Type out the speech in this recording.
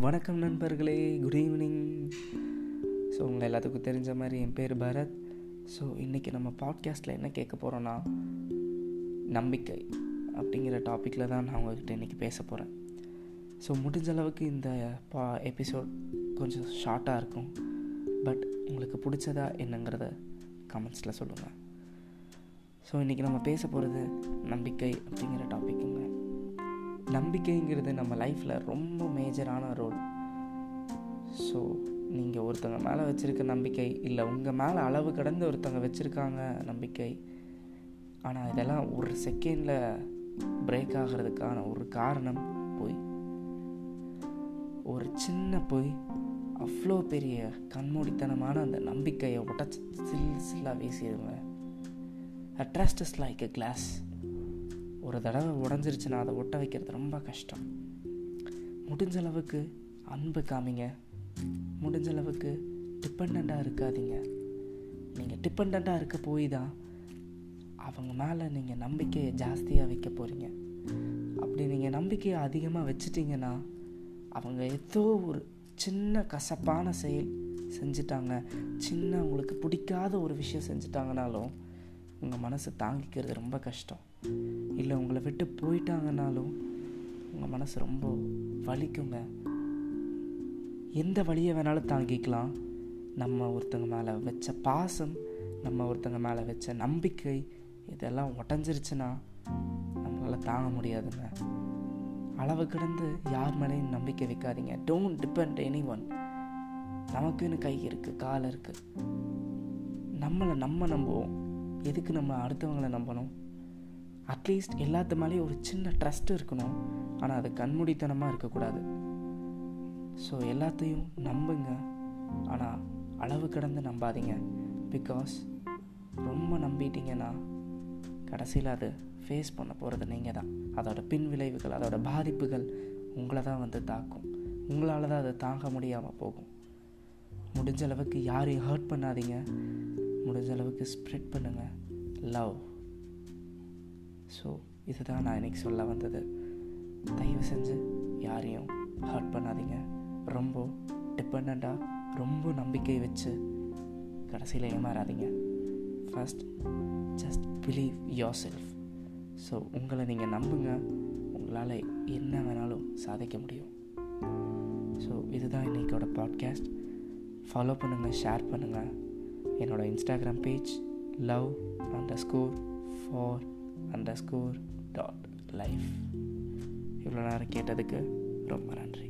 வணக்கம் நண்பர்களே good evening so உங்கள் எல்லாத்துக்கும் தெரிஞ்ச மாதிரி என் பேர் பரத். ஸோ இன்றைக்கி நம்ம பாட்காஸ்ட்டில் என்ன கேட்க போகிறோன்னா நம்பிக்கை அப்படிங்கிற டாப்பிக்கில் தான் நான் உங்ககிட்ட இன்றைக்கி பேச போகிறேன் ஸோ முடிஞ்ச அளவுக்கு இந்த பா எபிசோட் கொஞ்சம் ஷார்ட்டாக இருக்கும். பட் உங்களுக்கு பிடிச்சதா என்னங்கிறத கமெண்ட்ஸில் சொல்லுங்கள் ஸோ இன்றைக்கி நம்ம பேச போகிறது நம்பிக்கை அப்படிங்கிற டாப்பிக்குங்க நம்பிக்கைங்கிறது நம்ம லைஃப்பில் ரொம்ப மேஜரான ரோல் ஸோ நீங்கள் ஒருத்தங்க மேலே வச்சுருக்க நம்பிக்கை இல்லை உங்கள் மேலே அளவு கடந்து ஒருத்தங்க வச்சுருக்காங்க நம்பிக்கை ஆனால் இதெல்லாம் ஒரு செகண்டில் பிரேக் ஆகிறதுக்கான ஒரு காரணம் போய் ஒரு சின்ன பொய் அவ்வளோ பெரிய கண்மூடித்தனமான அந்த நம்பிக்கையை உடச்சி சில் சில்லாக வீசிடுவேன். A trust is like a glass ஒரு தடவை உடஞ்சிருச்சுன்னா அதை ஒட்ட வைக்கிறது ரொம்ப கஷ்டம். முடிஞ்ச அளவுக்கு அன்பு காமிங்க. முடிஞ்ச அளவுக்கு டிபெண்ட்டாக இருக்காதீங்க. நீங்கள் டிபெண்ட்டாக இருக்க போய் தான் அவங்க மேலே நீங்கள் நம்பிக்கையை ஜாஸ்தியாக வைக்க போகிறீங்க அப்படி நீங்கள் நம்பிக்கையை அதிகமாக வச்சுட்டிங்கன்னா அவங்க ஏதோ ஒரு சின்ன கசப்பான செயல் செஞ்சிட்டாங்க. சின்ன உங்களுக்கு பிடிக்காத ஒரு விஷயம் செஞ்சிட்டாங்கனாலும் உங்கள் மனசை தாங்கிக்கிறது ரொம்ப கஷ்டம். இல்லை உங்களை விட்டு போயிட்டாங்கனாலும் உங்கள் மனசு ரொம்ப வலிக்குங்க. எந்த வழியை வேணாலும் தாங்கிக்கலாம். நம்ம ஒருத்தங்க மேலே வச்ச பாசம் நம்ம ஒருத்தங்க மேலே வச்ச நம்பிக்கை இதெல்லாம் உடஞ்சிருச்சுன்னா நம்மளால் தாங்க முடியாதுங்க. அளவு கிடந்து யார் மேலேயும் நம்பிக்கை வைக்காதீங்க. டோன்ட் டிபெண்ட் எனி ஒன் நமக்குன்னு கை இருக்குது கால் இருக்குது நம்மளை நம்ம நம்புவோம். எதுக்கு நம்ம அடுத்தவங்களை நம்பணும்? அட்லீஸ்ட் எல்லாத்து மேலேயும் ஒரு சின்ன ட்ரஸ்ட் இருக்கணும். ஆனால் அது கண்மூடித்தனமாக இருக்கக்கூடாது. ஸோ எல்லாத்தையும் நம்புங்க. ஆனால் அளவு கடந்து நம்பாதீங்க. பிகாஸ் ரொம்ப நம்பிட்டீங்கன்னா கடைசியில் அது ஃபேஸ் பண்ண போகிறது நீங்கள் தான் அதோட பின் விளைவுகள் அதோட பாதிப்புகள் உங்களை தான் வந்து தாக்கும். உங்களால் தான் அதை தாங்க முடியாமல் போகும். முடிஞ்ச அளவுக்கு யாரையும் ஹர்ட் பண்ணாதீங்க. முடிஞ்ச அளவுக்கு ஸ்ப்ரெட் பண்ணுங்கள் லவ் ஸோ இதுதான் நான் இன்றைக்கி சொல்ல வந்தது. தயவு செஞ்சு யாரையும் ஹர்ட் பண்ணாதீங்க. ரொம்ப டிபெண்ட்டாக ரொம்ப நம்பிக்கை வச்சு கடைசியில் ஏமாறாதீங்க. First just believe yourself so உங்களை நீங்கள் நம்புங்க. உங்களால் என்ன வேணாலும் சாதிக்க முடியும். ஸோ இதுதான் இன்றைக்கோட பாட்காஸ்ட் ஃபாலோ பண்ணுங்கள் ஷேர் பண்ணுங்கள் என்னோட Instagram page love underscore for underscore dot life இவ்வளோ நேரம் கேட்டதுக்கு ரொம்ப நன்றி.